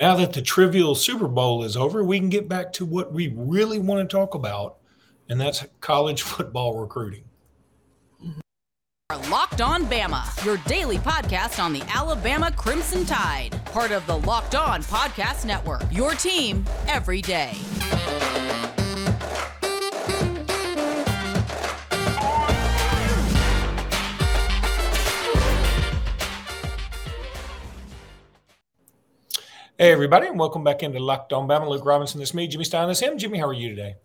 now that the trivial Super Bowl is over, we can get back to what we really want to talk about, and that's college football recruiting. Locked On Bama, your daily podcast on the Alabama Crimson Tide, part of the Locked On Podcast Network. Your team every day. Hey, everybody, and welcome back into Locked On Bama. Luke Robinson, this is me, Jimmy Stein, this is him. Jimmy, how are you today?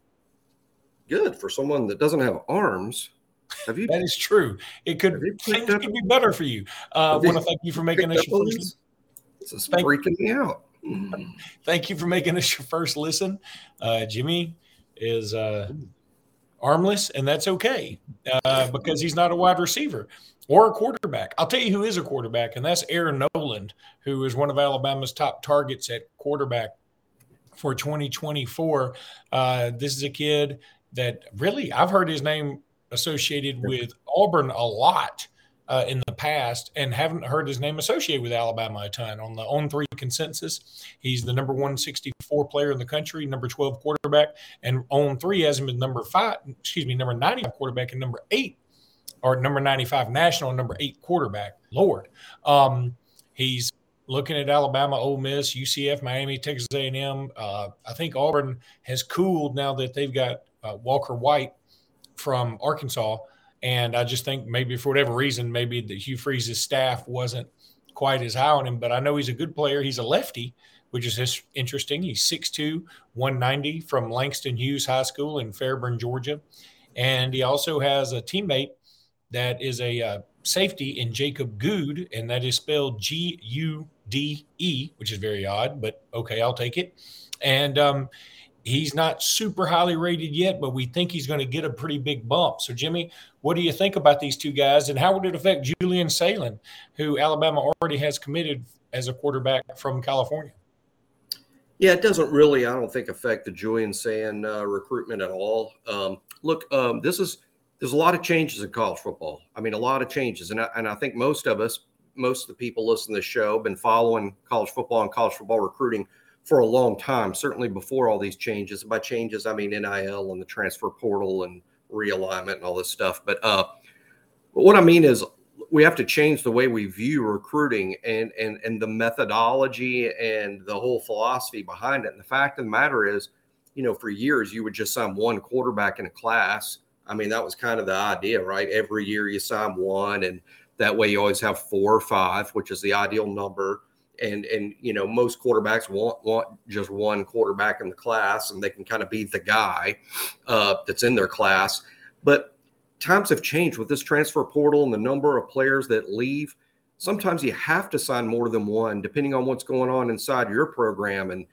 Good for someone that doesn't have arms. Have you? that is true. It could things could be better for you. Uh, I want to thank you for making us your first. This is freaking me out. Thank you for making us your first listen. Uh, Jimmy is uh, armless, and that's okay uh, because he's not a wide receiver or a quarterback. I'll tell you who is a quarterback, and that's Aaron Noland, who is one of Alabama's top targets at quarterback for 2024. Uh, this is a kid that really I've heard his name associated with Auburn a lot uh, in the past and haven't heard his name associated with Alabama a ton. On the on three consensus, he's the number 164 player in the country, number 12 quarterback, and on three has him as number five, excuse me, number 90 quarterback and number eight or number 95 national, number eight quarterback. Lord. Um, he's looking at Alabama, Ole Miss, UCF, Miami, Texas A&M. Uh, I think Auburn has cooled now that they've got uh, Walker White from Arkansas. And I just think maybe for whatever reason, maybe the Hugh Freeze's staff wasn't quite as high on him. But I know he's a good player. He's a lefty, which is interesting. He's 6'2", 190 from Langston Hughes High School in Fairburn, Georgia. And he also has a teammate – that is a uh, safety in Jacob Gude, and that is spelled G U D E, which is very odd, but okay, I'll take it. And um, he's not super highly rated yet, but we think he's going to get a pretty big bump. So, Jimmy, what do you think about these two guys, and how would it affect Julian Sayin, who Alabama already has committed as a quarterback from California? Yeah, it doesn't really, I don't think, affect the Julian Sayin uh, recruitment at all. Um, look, um, this is there's a lot of changes in college football. I mean, a lot of changes, and I, and I think most of us, most of the people listening to the show, have been following college football and college football recruiting for a long time. Certainly before all these changes. And by changes, I mean NIL and the transfer portal and realignment and all this stuff. But uh, but what I mean is we have to change the way we view recruiting and and and the methodology and the whole philosophy behind it. And the fact of the matter is, you know, for years you would just sign one quarterback in a class I mean, that was kind of the idea, right? Every year you sign one, and that way you always have four or five, which is the ideal number. And and you know, most quarterbacks want want just one quarterback in the class, and they can kind of be the guy uh, that's in their class. But times have changed with this transfer portal and the number of players that leave. Sometimes you have to sign more than one, depending on what's going on inside your program. And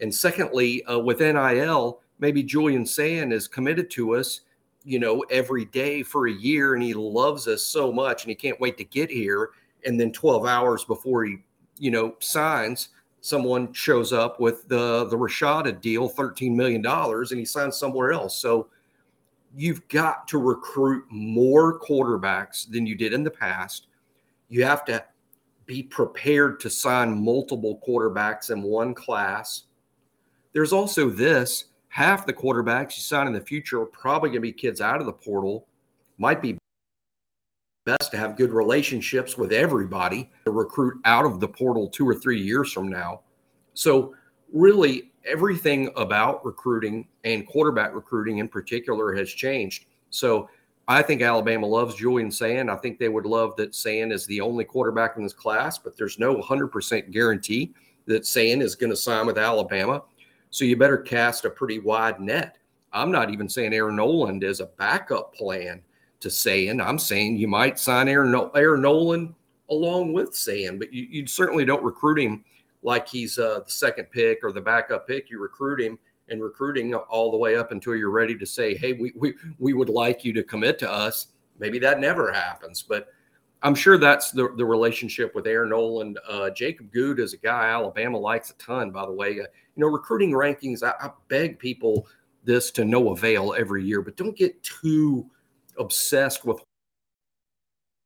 and secondly, uh, with NIL, maybe Julian Sayin is committed to us you know, every day for a year and he loves us so much and he can't wait to get here. And then 12 hours before he, you know, signs, someone shows up with the the Rashada deal, $13 million, and he signs somewhere else. So you've got to recruit more quarterbacks than you did in the past. You have to be prepared to sign multiple quarterbacks in one class. There's also this half the quarterbacks you sign in the future are probably going to be kids out of the portal. Might be best to have good relationships with everybody to recruit out of the portal two or three years from now. So, really, everything about recruiting and quarterback recruiting in particular has changed. So, I think Alabama loves Julian Sayin. I think they would love that Sayin is the only quarterback in this class, but there's no 100% guarantee that Sayin is going to sign with Alabama. So you better cast a pretty wide net. I'm not even saying Aaron Noland is a backup plan to Sayin. I'm saying you might sign Aaron, Aaron Noland along with Sayin, but you, you certainly don't recruit him like he's uh, the second pick or the backup pick. You recruit him and recruiting all the way up until you're ready to say, hey, we, we, we would like you to commit to us. Maybe that never happens, but I'm sure that's the, the relationship with Aaron Nolan. Uh, Jacob Gude is a guy Alabama likes a ton, by the way. You know, recruiting rankings, I, I, beg people this to no avail every year, but don't get too obsessed with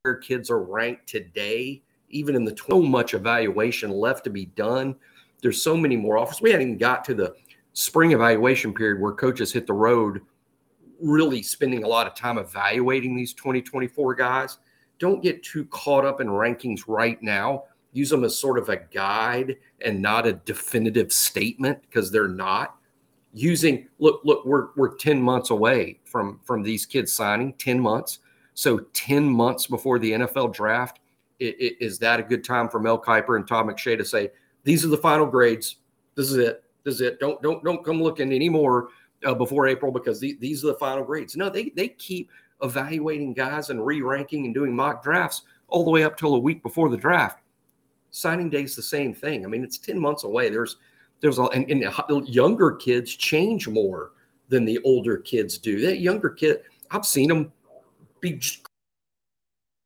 where kids are ranked today, even in the so much evaluation left to be done. there's so many more offers. We hadn't even got to the spring evaluation period where coaches hit the road, really spending a lot of time evaluating these 2024 guys. Don't get too caught up in rankings right now. Use them as sort of a guide and not a definitive statement because they're not. Using look, look, we're we're 10 months away from from these kids signing, 10 months. So 10 months before the NFL draft, is that a good time for Mel Kiper and Todd McShay to say, these are the final grades. This is it. This is it. Don't don't don't come looking anymore uh, before April because the, these are the final grades. No, they they keep evaluating guys and re-ranking and doing mock drafts all the way up till a week before the draft. Signing day is the same thing. I mean, it's ten months away. There's there's a, and, and younger kids change more than the older kids do. That younger kid, I've seen them be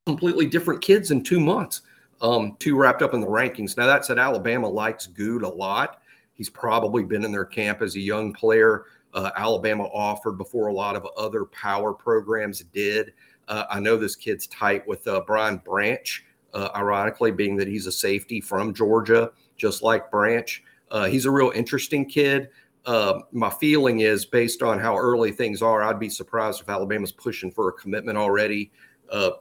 completely different kids in two months. Um, too wrapped up in the rankings. Now that said, Alabama likes Gude a lot. He's probably been in their camp as a young player. Uh, Alabama offered before a lot of other power programs did. Uh, I know this kid's tight with uh, Brian Branch, uh, ironically, being that he's a safety from Georgia, just like Branch. Uh, he's a real interesting kid. Uh, my feeling is, based on how early things are, I'd be surprised if Alabama's pushing for a commitment already.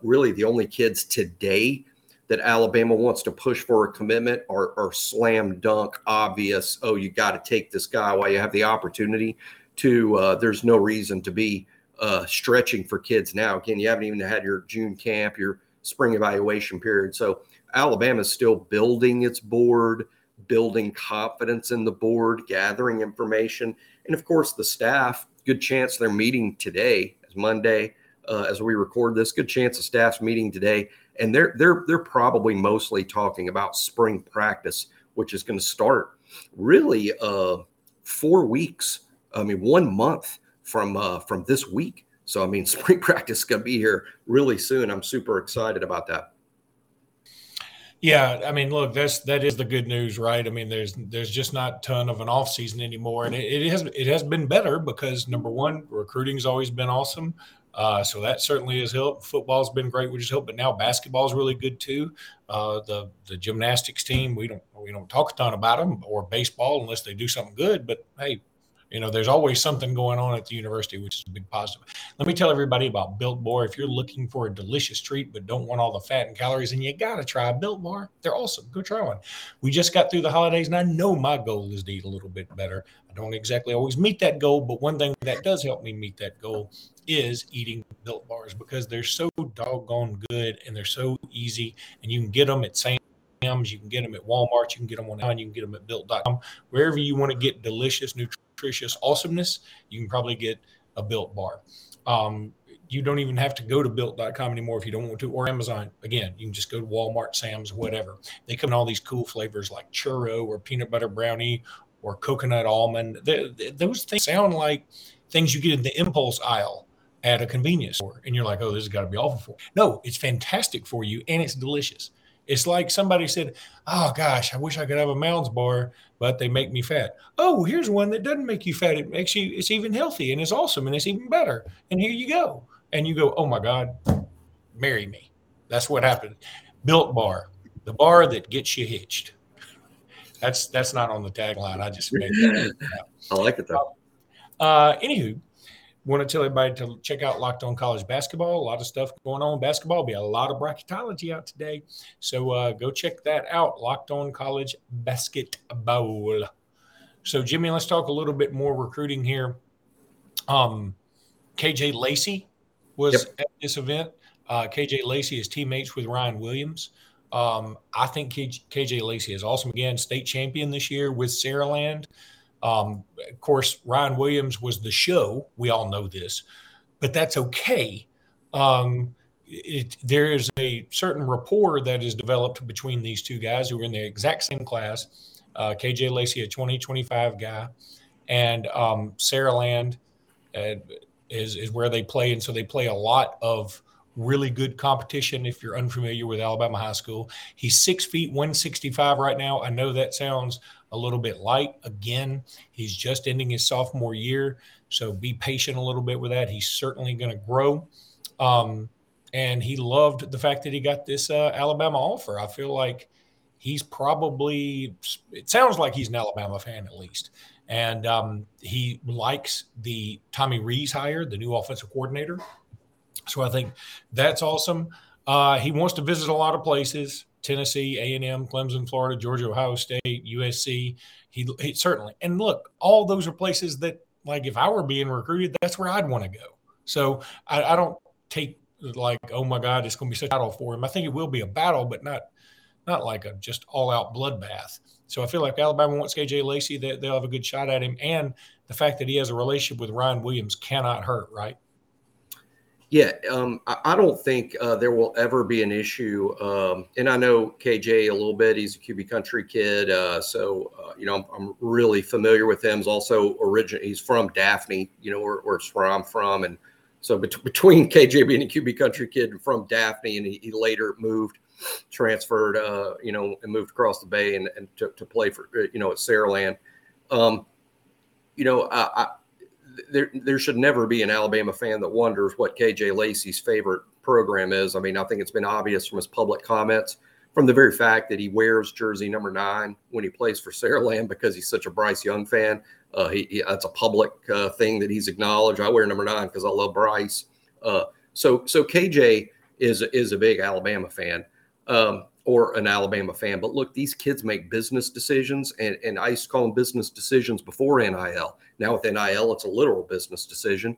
really, the only kids today that Alabama wants to push for a commitment or, or slam dunk obvious, oh, you got to take this guy while you have the opportunity to uh, there's no reason to be uh, stretching for kids now. Again, you haven't even had your June camp, your spring evaluation period. So Alabama is still building its board, building confidence in the board, gathering information. And of course, the staff, good chance they're meeting today, as Monday, uh, as we record this, good chance the staff's meeting today and they're they're they're probably mostly talking about spring practice, which is going to start really uh, four weeks. I mean, one month from uh, from this week. So I mean, spring practice is going to be here really soon. I'm super excited about that. Yeah, I mean, look, that's that is the good news, right? I mean, there's there's just not a ton of an off season anymore, and it, it has it has been better because number one, recruiting's always been awesome. Uh, so that certainly has helped. Football's been great, which has helped, but now basketball's really good too. Uh, the the gymnastics team, we don't we don't talk a ton about them or baseball unless they do something good. But hey, you know, there's always something going on at the university, which is a big positive. Let me tell everybody about Built Bar. If you're looking for a delicious treat but don't want all the fat and calories, and you got to try Built Bar. They're awesome. Go try one. We just got through the holidays, and I know my goal is to eat a little bit better. I don't exactly always meet that goal, but one thing that does help me meet that goal is eating Built Bars because they're so doggone good and they're so easy, and you can get them at Sam's you can get them at Walmart. You can get them online. You can get them at built.com. Wherever you want to get delicious, nutritious awesomeness, you can probably get a built bar. Um, you don't even have to go to built.com anymore if you don't want to, or Amazon. Again, you can just go to Walmart, Sam's, whatever. They come in all these cool flavors like churro or peanut butter brownie or coconut almond. They, they, those things sound like things you get in the impulse aisle at a convenience store. And you're like, oh, this has got to be awful for. No, it's fantastic for you and it's delicious. It's like somebody said, "Oh gosh, I wish I could have a Mounds bar, but they make me fat." Oh, here's one that doesn't make you fat. It makes you. It's even healthy and it's awesome and it's even better. And here you go. And you go, "Oh my God, marry me." That's what happened. Built bar, the bar that gets you hitched. That's that's not on the tagline. I just made that. I like it though. Uh, anywho, want to tell everybody to check out Locked On College Basketball. A lot of stuff going on basketball. Be a lot of bracketology out today, so uh, go check that out. Locked On College Basketball. So Jimmy, let's talk a little bit more recruiting here. Um, KJ Lacey was yep. at this event. Uh, KJ Lacey is teammates with Ryan Williams. Um, I think KJ Lacey is awesome again, state champion this year with Saraland. Um, of course, Ryan Williams was the show. We all know this, but that's okay. Um, it, there is a certain rapport that is developed between these two guys who are in the exact same class. Uh, KJ Lacey, a 2025 guy, and um, Saraland uh, is, is where they play. And so they play a lot of really good competition if you're unfamiliar with Alabama High School. He's six feet, 165 right now. I know that sounds a little bit light. Again, he's just ending his sophomore year. So be patient a little bit with that. He's certainly going to grow. Um, and he loved the fact that he got this uh, Alabama offer. I feel like he's probably it sounds like he's an Alabama fan at least, and um, he likes the Tommy Rees hire, the new offensive coordinator. So I think that's awesome. Uh, he wants to visit a lot of places: Tennessee, A and M, Clemson, Florida, Georgia, Ohio State, USC. He, he certainly and look, all those are places that, like, if I were being recruited, that's where I'd want to go. So I, I don't take like, oh my God, it's going to be such a battle for him. I think it will be a battle, but not not like a just all out bloodbath. So I feel like Alabama wants KJ Lacey. They, they'll have a good shot at him, and the fact that he has a relationship with Ryan Williams cannot hurt, right? Yeah, um, I, I, don't think uh, there will ever be an issue. Um, and I know KJ a little bit. He's a QB country kid, uh, so uh, you know I'm, I'm, really familiar with him. He's also origin. He's from Daphne, you know, where, where I'm from, and so bet- between KJ being a QB country kid from Daphne, and he, he later moved, transferred, uh, you know, and moved across the bay and, and to, to play for, you know, at Saraland. Um, you know, I, I, there there should never be an Alabama fan that wonders what KJ Lacey's favorite program is. I mean, I think it's been obvious from his public comments, from the very fact that he wears jersey number nine when he plays for Saraland because he's such a Bryce Young fan. Uh, he, he, that's a public uh, thing that he's acknowledged. I wear number nine because I love Bryce. Uh, so so KJ is is a big Alabama fan um, or an Alabama fan. But look, these kids make business decisions, and and I used to call them business decisions before NIL. Now with NIL, it's a literal business decision.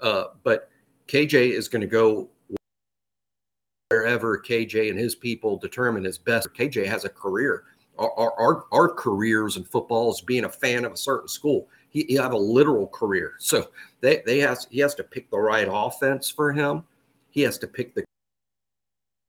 Uh, but KJ is going to go wherever KJ and his people determine is best. KJ has a career our, our, our careers in football is being a fan of a certain school. He, he have a literal career. So they, they has, he has to pick the right offense for him. He has to pick the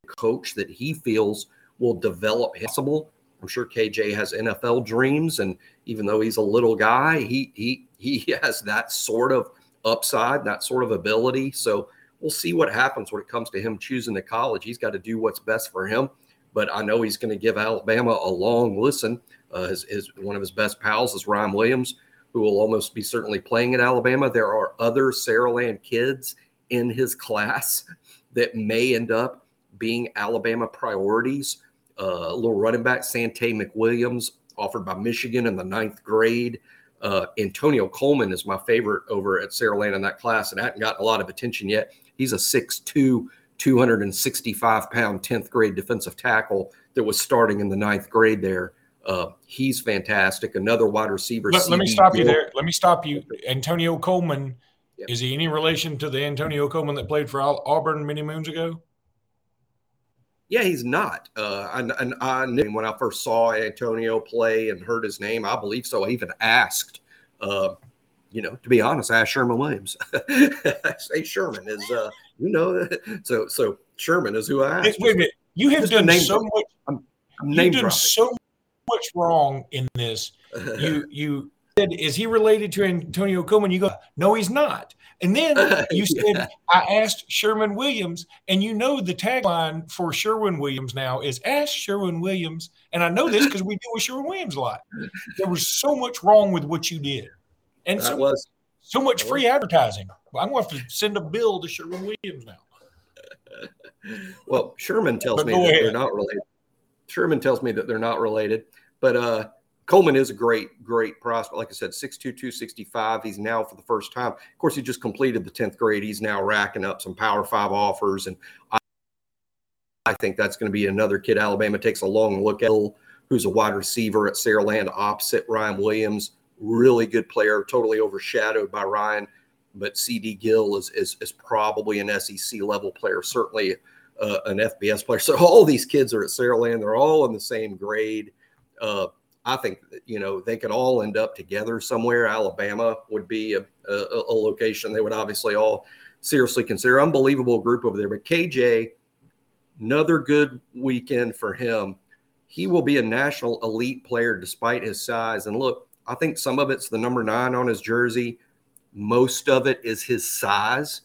coach that he feels will develop possible. I'm sure KJ has NFL dreams, and even though he's a little guy, he he he has that sort of upside, that sort of ability. So we'll see what happens when it comes to him choosing the college. He's got to do what's best for him but I know he's going to give Alabama a long listen. Uh, his, his, one of his best pals is Ryan Williams, who will almost be certainly playing at Alabama. There are other Saraland kids in his class that may end up being Alabama priorities. Uh, little running back Sante McWilliams, offered by Michigan in the ninth grade. Uh, Antonio Coleman is my favorite over at Saraland in that class, and hadn't gotten a lot of attention yet. He's a six-two 265 pound 10th grade defensive tackle that was starting in the ninth grade there. Uh, he's fantastic. Another wide receiver. Let, let me stop you there. Let me stop you. Antonio Coleman, yep. is he any relation to the Antonio Coleman that played for Auburn many moons ago? Yeah, he's not. Uh, and, and I knew when I first saw Antonio play and heard his name, I believe so. I even asked, uh, you know, to be honest, I asked Sherman Williams. I say Sherman is uh, you know, so so Sherman is who I asked. Wait a minute, you have done so much. I'm, I'm you've done so much wrong in this. You you said, is he related to Antonio Coleman? You go, no, he's not. And then you said, yeah. I asked Sherman Williams, and you know the tagline for Sherwin Williams now is Ask Sherwin Williams. And I know this because we deal with Sherwin Williams a lot. There was so much wrong with what you did. And so was so much free advertising. I'm going to have to send a bill to Sherman Williams now. well, Sherman tells me that ahead. they're not related. Sherman tells me that they're not related, but uh, Coleman is a great, great prospect. Like I said, 6'2", 265. He's now for the first time. Of course, he just completed the 10th grade. He's now racking up some Power Five offers, and I, I think that's going to be another kid Alabama takes a long look at, who's a wide receiver at Saraland opposite Ryan Williams. Really good player, totally overshadowed by Ryan but CD Gill is, is, is probably an SEC level player, certainly uh, an FBS player. So all these kids are at Saraland. They're all in the same grade. Uh, I think you know they could all end up together somewhere. Alabama would be a, a, a, location they would obviously all seriously consider. Unbelievable group over there. But KJ, another good weekend for him. He will be a national elite player despite his size. And look, I think some of it's the number nine on his jersey. Most of it is his size,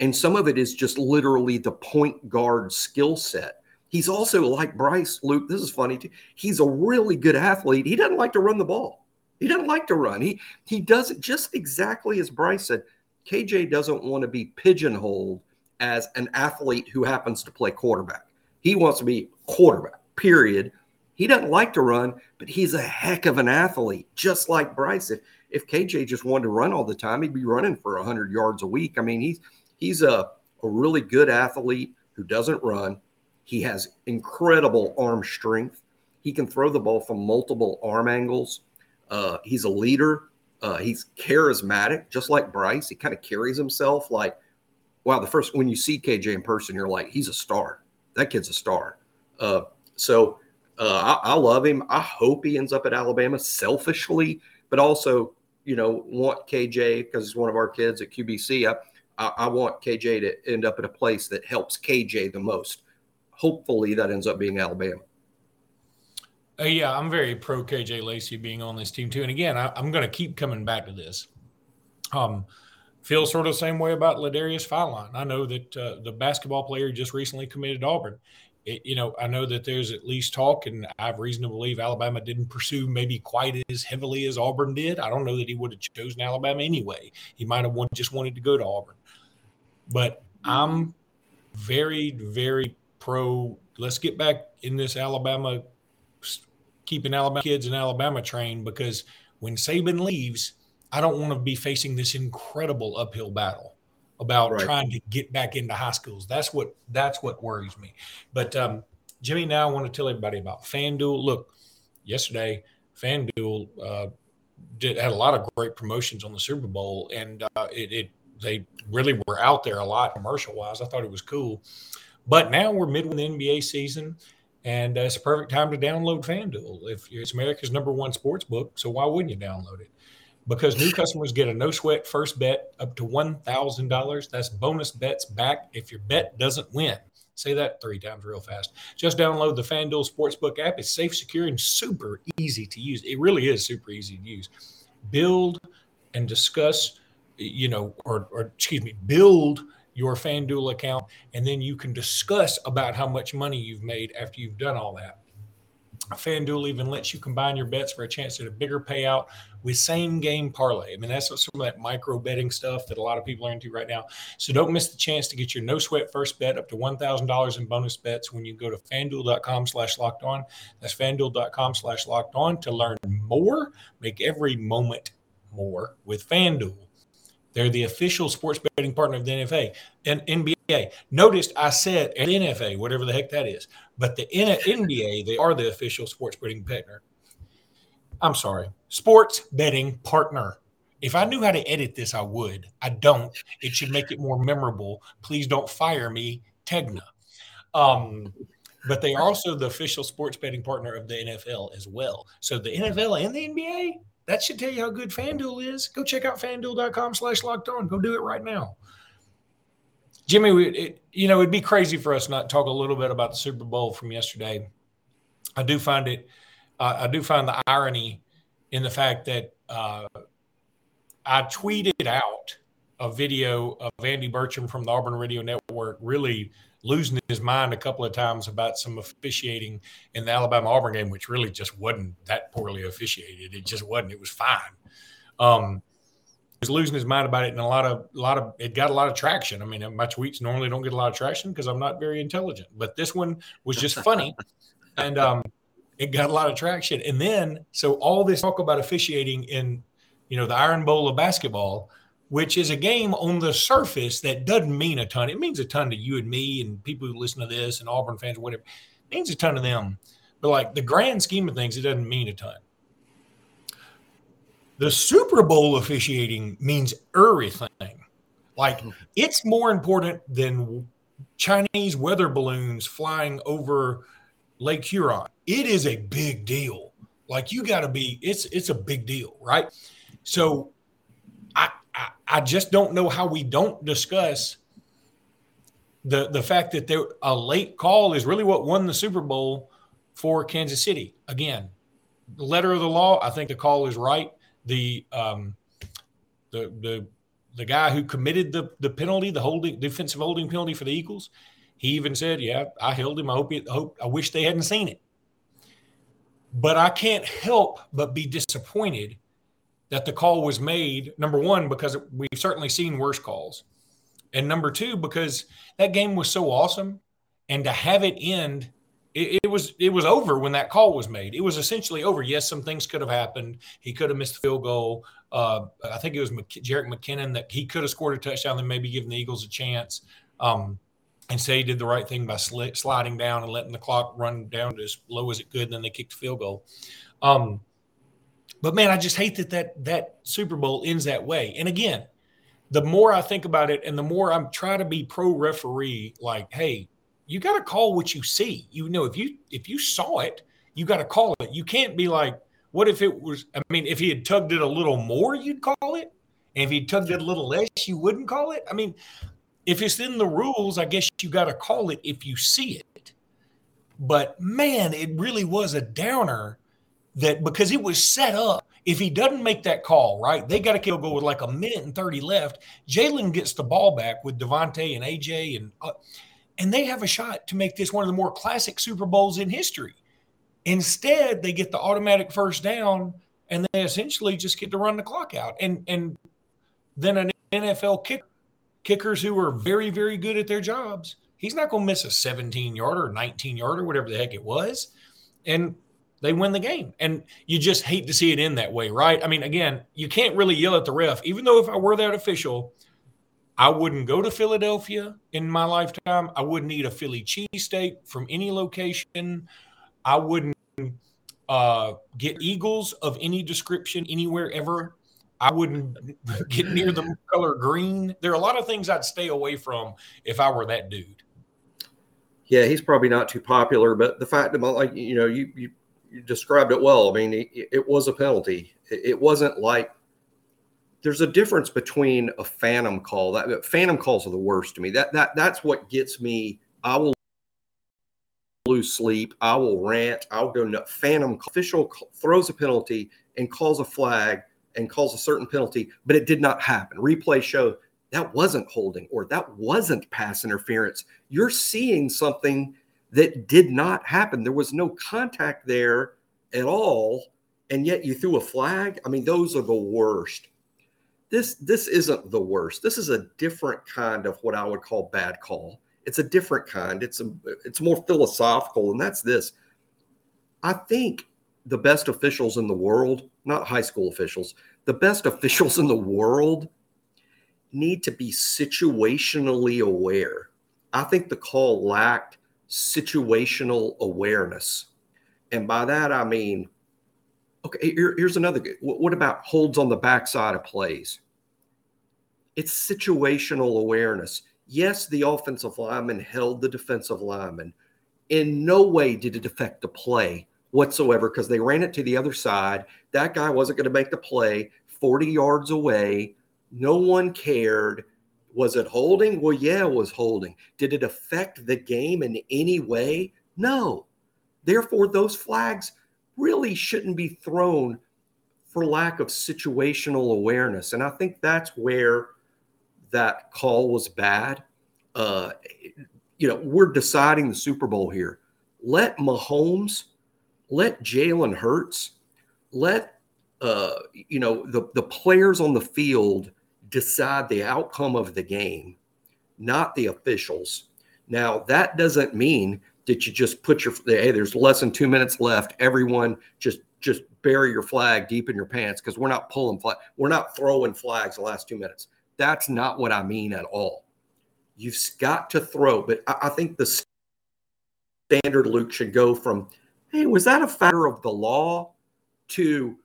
and some of it is just literally the point guard skill set. He's also like Bryce Luke. This is funny too. He's a really good athlete. He doesn't like to run the ball. He doesn't like to run. He he does it just exactly as Bryce said. KJ doesn't want to be pigeonholed as an athlete who happens to play quarterback. He wants to be quarterback. Period. He doesn't like to run, but he's a heck of an athlete, just like Bryce. If if KJ just wanted to run all the time, he'd be running for 100 yards a week. I mean, he's he's a, a really good athlete who doesn't run. He has incredible arm strength. He can throw the ball from multiple arm angles. Uh, he's a leader. Uh, he's charismatic, just like Bryce. He kind of carries himself like, wow. The first when you see KJ in person, you're like, he's a star. That kid's a star. Uh, so uh, I, I, love him. I hope he ends up at Alabama selfishly, but also, you know, want KJ because he's one of our kids at QBC. I, I, I want KJ to end up at a place that helps KJ the most. Hopefully, that ends up being Alabama. Uh, yeah, I'm very pro KJ Lacey being on this team too. And again, I, am going to keep coming back to this. Um, feel sort of the same way about Ladarius Philon. I know that uh, the basketball player just recently committed to Auburn. It, you know, I know that there's at least talk, and I have reason to believe Alabama didn't pursue maybe quite as heavily as Auburn did. I don't know that he would have chosen Alabama anyway. He might have just wanted to go to Auburn. But I'm very, very pro. Let's get back in this Alabama keeping Alabama kids in Alabama train because when Saban leaves, I don't want to be facing this incredible uphill battle about right. trying to get back into high schools. That's what that's what worries me. But um, Jimmy, now I want to tell everybody about FanDuel. Look, yesterday FanDuel uh, did had a lot of great promotions on the Super Bowl, and uh, it, it they really were out there a lot commercial wise. I thought it was cool. But now we're midway in the NBA season and uh, it's a perfect time to download FanDuel. If it's America's number one sports book, so why wouldn't you download it? Because new customers get a no sweat first bet up to one thousand dollars. That's bonus bets back if your bet doesn't win. Say that three times real fast. Just download the FanDuel Sportsbook app. It's safe, secure, and super easy to use. It really is super easy to use. Build and discuss, you know, or, or excuse me, build your FanDuel account, and then you can discuss about how much money you've made after you've done all that. FanDuel even lets you combine your bets for a chance at a bigger payout with same game parlay. I mean, that's some of that micro betting stuff that a lot of people are into right now. So don't miss the chance to get your no sweat first bet up to $1,000 in bonus bets when you go to fanduel.com slash locked on. That's fanduel.com slash locked on to learn more. Make every moment more with FanDuel. They're the official sports betting partner of the NFA and NBA. Noticed I said NFA, whatever the heck that is, but the NBA, they are the official sports betting partner. I'm sorry, sports betting partner. If I knew how to edit this, I would. I don't. It should make it more memorable. Please don't fire me, Tegna. Um, but they are also the official sports betting partner of the NFL as well. So the NFL and the NBA, that should tell you how good FanDuel is. Go check out fanduel.com slash locked on. Go do it right now. Jimmy, it, you know, it'd be crazy for us not to talk a little bit about the Super Bowl from yesterday. I do find it, uh, I do find the irony in the fact that uh, I tweeted out a video of Andy Burcham from the Auburn Radio Network really losing his mind a couple of times about some officiating in the Alabama Auburn game, which really just wasn't that poorly officiated. It just wasn't. It was fine. Um, he was losing his mind about it, and a lot of a lot of it got a lot of traction. I mean, my tweets normally don't get a lot of traction because I'm not very intelligent, but this one was just funny, and um, it got a lot of traction. And then, so all this talk about officiating in, you know, the Iron Bowl of basketball which is a game on the surface that doesn't mean a ton. It means a ton to you and me and people who listen to this and Auburn fans or whatever. It means a ton to them. But like the grand scheme of things, it doesn't mean a ton. The Super Bowl officiating means everything. Like mm-hmm. it's more important than Chinese weather balloons flying over Lake Huron. It is a big deal. Like you got to be, it's it's a big deal, right? So I, I just don't know how we don't discuss the the fact that there a late call is really what won the Super Bowl for Kansas City. Again, letter of the law, I think the call is right. The um, the the the guy who committed the the penalty, the holding defensive holding penalty for the Eagles, he even said, "Yeah, I held him. I hope, I hope I wish they hadn't seen it." But I can't help but be disappointed that the call was made. Number one, because we've certainly seen worse calls. And number two, because that game was so awesome. And to have it end it, it, was it was over when that call was made. It was essentially over. Yes, some things could have happened. He could have missed the field goal. Uh, I think it was Mc, Jerick McKinnon that he could have scored a touchdown and maybe given the Eagles a chance. Um, and say he did the right thing by sli- sliding down and letting the clock run down as low as it could, and then they kicked the field goal. Um, but man, I just hate that that that Super Bowl ends that way. And again, the more I think about it, and the more I'm trying to be pro referee, like, hey, you got to call what you see. You know, if you if you saw it, you got to call it. You can't be like, what if it was? I mean, if he had tugged it a little more, you'd call it. And if he tugged it a little less, you wouldn't call it. I mean, if it's in the rules, I guess you got to call it if you see it. But man, it really was a downer that because it was set up. If he doesn't make that call, right, they got to kill go with like a minute and 30 left. Jalen gets the ball back with DeVonta and AJ, and uh, and they have a shot to make this one of the more classic Super Bowls in history. Instead, they get the automatic first down, and they essentially just get to run the clock out. And and then an NFL kicker, kickers who are very very good at their jobs, he's not going to miss a 17 yarder, 19 yarder, whatever the heck it was, and they win the game. And you just hate to see it end that way, right? I mean, again, you can't really yell at the ref, even though if I were that official, I wouldn't go to Philadelphia in my lifetime. I wouldn't eat a Philly cheesesteak from any location. I wouldn't uh, get eagles of any description anywhere ever. I wouldn't get near the color green. There are a lot of things I'd stay away from if I were that dude. Yeah, he's probably not too popular, but the fact about like you know you you you described it well. I mean, it, it was a penalty. It, it, wasn't like there's a difference between a phantom call. That phantom calls are the worst to me. That that that's what gets me. I will lose sleep. I will rant. I'll go. Phantom official throws a penalty and calls a flag and calls a certain penalty, but it did not happen. Replay show that wasn't holding or that wasn't pass interference. You're seeing something that did not happen. There was no contact there at all, and yet you threw a flag. I mean, those are the worst. This this isn't the worst. This is a different kind of what I would call bad call. It's a different kind. It's a it's more philosophical, and that's this. I think the best officials in the world, not high school officials, the best officials in the world need to be situationally aware. I think the call lacked situational awareness. And by that, I mean, okay, here, here's another. What about holds on the backside of plays? It's situational awareness. Yes, the offensive lineman held the defensive lineman. In no way did it affect the play whatsoever because they ran it to the other side. That guy wasn't going to make the play 40 yards away. No one cared. Was it holding? Well, yeah, it was holding. Did it affect the game in any way? No. Therefore, those flags really shouldn't be thrown for lack of situational awareness. And I think that's where that call was bad. Uh, you know, we're deciding the Super Bowl here. Let Mahomes, let Jalen Hurts, let uh, you know the the players on the field decide the outcome of the game, not the officials. Now, that doesn't mean that you just put your hey, there's less than two minutes left. Everyone just just bury your flag deep in your pants because we're not pulling flag, we're not throwing flags the last two minutes. That's not what I mean at all. You've got to throw, but I, I think the standard Luke should go from, hey, was that a factor of the law to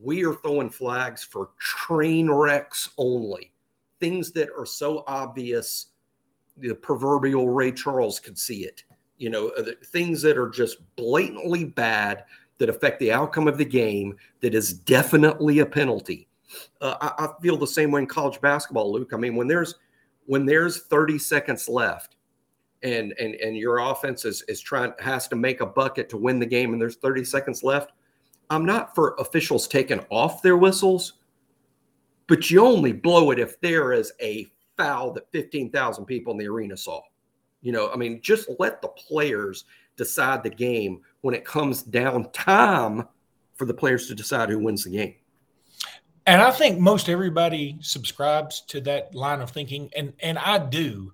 we are throwing flags for train wrecks only, things that are so obvious, the proverbial Ray Charles could see it. You know, uh, things that are just blatantly bad that affect the outcome of the game, that is definitely a penalty. Uh, I, I feel the same way in college basketball, Luke. I mean, when there's when there's 30 seconds left and and and your offense is is trying has to make a bucket to win the game and there's 30 seconds left I'm not for officials taking off their whistles, but you only blow it if there is a foul that 15,000 people in the arena saw. You know, I mean, just let the players decide the game when it comes down time for the players to decide who wins the game. And I think most everybody subscribes to that line of thinking, and and I do.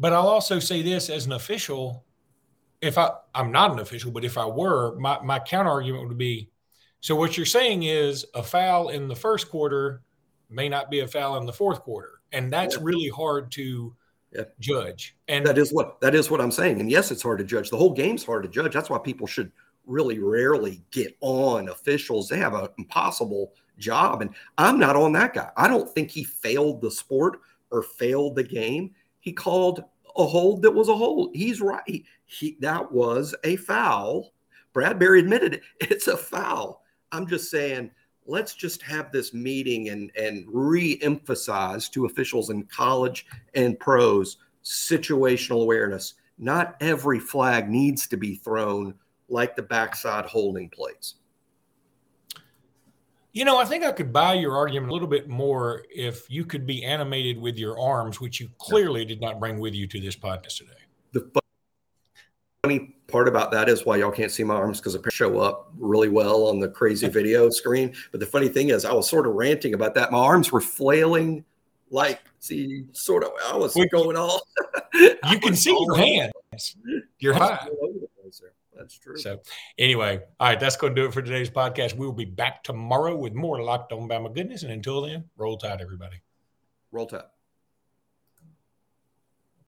But I'll also say this as an official, if I I'm not an official, but if I were, my my counter argument would be, so what you're saying is a foul in the first quarter may not be a foul in the fourth quarter, and that's yeah. really hard to yeah. judge. And that is what that is what I'm saying. And yes, it's hard to judge. The whole game's hard to judge. That's why people should really rarely get on officials. They have an impossible job, and I'm not on that guy. I don't think he failed the sport or failed the game. He called a hold that was a hold. He's right. He, that was a foul. Bradberry admitted it. It's a foul. I'm just saying, let's just have this meeting and and re-emphasize to officials in college and pros situational awareness. Not every flag needs to be thrown like the backside holding plays. You know, I think I could buy your argument a little bit more if you could be animated with your arms, which you clearly did not bring with you to this podcast today. The funny part about that is why y'all can't see my arms because they show up really well on the crazy video screen. But the funny thing is, I was sort of ranting about that. My arms were flailing, like see, sort of. I was going all. you can see your hands. You're high. That's true. So, anyway, all right, that's going to do it for today's podcast. We will be back tomorrow with more Locked On Bama goodness. And until then, roll tide, everybody. Roll tide.